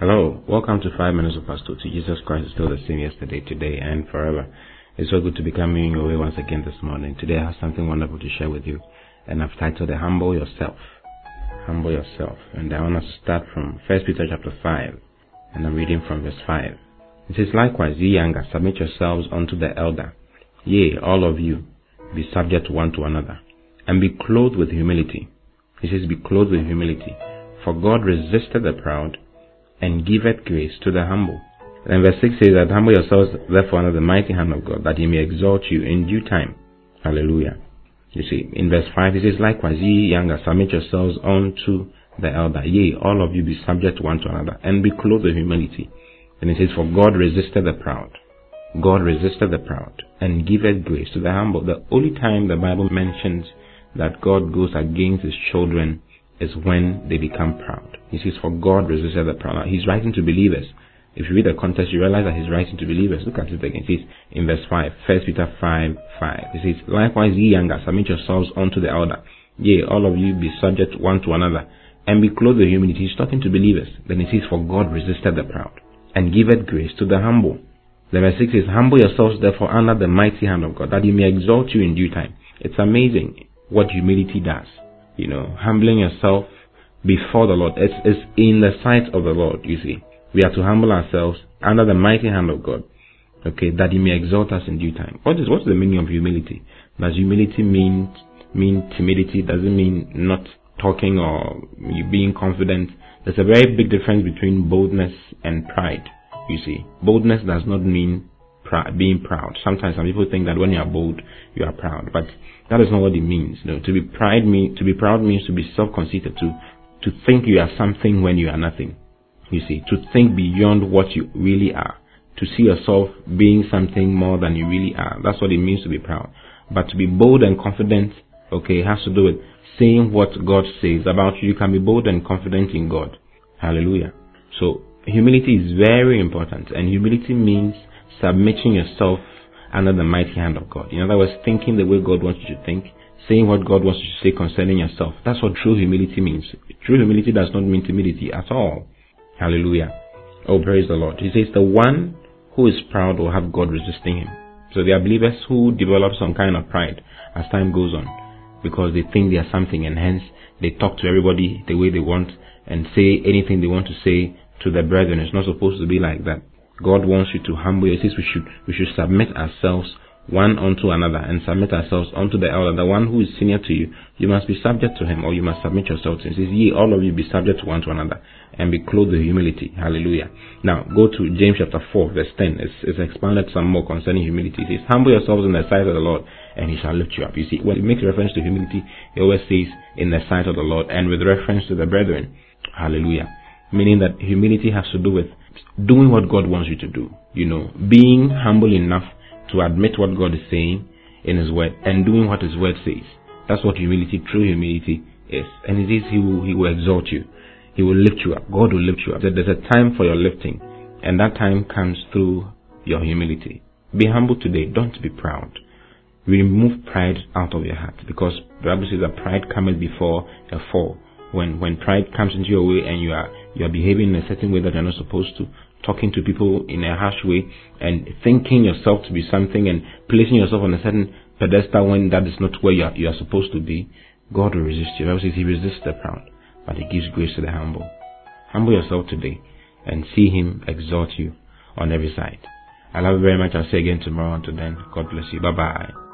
Hello, welcome Oti 5 Minutes of Pastor to Jesus Christ is still the same yesterday, today, and forever. It's so good to be coming your way once again this morning. Today I have something wonderful to share with you, and I've titled it Humble Yourself. Humble Yourself. And I want us to start from First Peter chapter 5, and I'm reading from verse 5. It says, Likewise, ye younger, submit yourselves unto the elder. Yea, all of you, be subject one to another and be clothed with humility. He says, Be clothed with humility. For God resisted the proud, and giveth grace to the humble. And verse 6 says that humble yourselves therefore under the mighty hand of God, that he may exalt you in due time. Hallelujah. You see, in verse 5 it says, Likewise, ye younger, submit yourselves unto the elder. Yea, all of you be subject one to another, and be clothed with humility. And it says, For God resisted the proud. God resisted the proud, and giveth grace to the humble. The only time the Bible mentions that God goes against his children is when they become proud. He says, For God resisted the proud. He's writing to believers. If you read the context, you realize that he's writing to believers. Look at it again. He says in verse 5, 1 Peter 5, 5. He says, Likewise, ye younger, submit yourselves unto the elder. Yea, all of you be subject one to another, and be clothed with humility. He's talking to believers. Then he says, For God resisted the proud, and giveth grace to the humble. Then verse 6 says, Humble yourselves therefore under the mighty hand of God, that he may exalt you in due time. It's amazing what humility does you know, humbling yourself before the Lord. It's, it's in the sight of the Lord, you see. We are to humble ourselves under the mighty hand of God, okay, that He may exalt us in due time. What is what's the meaning of humility? Does humility mean mean timidity? Does it mean not talking or being confident? There's a very big difference between boldness and pride. You see, boldness does not mean pr- being proud. Sometimes some people think that when you are bold, you are proud, but that is not what it means. No, to be pride mean to be proud means to be self-conceited, to to think you are something when you are nothing. You see, to think beyond what you really are, to see yourself being something more than you really are. That's what it means to be proud. But to be bold and confident, okay, has to do with saying what God says about you. You can be bold and confident in God. Hallelujah. So humility is very important, and humility means submitting yourself under the mighty hand of God. In other words, thinking the way God wants you to think, saying what God wants you to say concerning yourself. That's what true humility means. True humility does not mean timidity at all. Hallelujah. Oh, praise the Lord. He says the one who is proud will have God resisting him. So there are believers who develop some kind of pride as time goes on because they think they are something and hence they talk to everybody the way they want and say anything they want to say to their brethren. It's not supposed to be like that. God wants you to humble yourself. He says we should we should submit ourselves one unto another and submit ourselves unto the elder, the one who is senior to you. You must be subject to him, or you must submit yourself to him. He says, Ye all of you be subject to one to another, and be clothed with humility. Hallelujah. Now go to James chapter four, verse ten. It's, it's expanded some more concerning humility. It says, Humble yourselves in the sight of the Lord, and he shall lift you up. You see, when it makes reference to humility, it always says in the sight of the Lord and with reference to the brethren. Hallelujah. Meaning that humility has to do with doing what God wants you to do. You know, being humble enough to admit what God is saying in His Word and doing what His Word says. That's what humility, true humility is. And it is He will, He will exalt you. He will lift you up. God will lift you up. There's a time for your lifting. And that time comes through your humility. Be humble today. Don't be proud. Remove pride out of your heart. Because the Bible says that pride cometh before a fall when when pride comes into your way and you are you are behaving in a certain way that you're not supposed to, talking to people in a harsh way and thinking yourself to be something and placing yourself on a certain pedestal when that is not where you are, you are supposed to be, God will resist you. The Bible says He resists the proud, but He gives grace to the humble. Humble yourself today and see Him exalt you on every side. I love you very much. I'll see you again tomorrow. Until then, God bless you. Bye bye.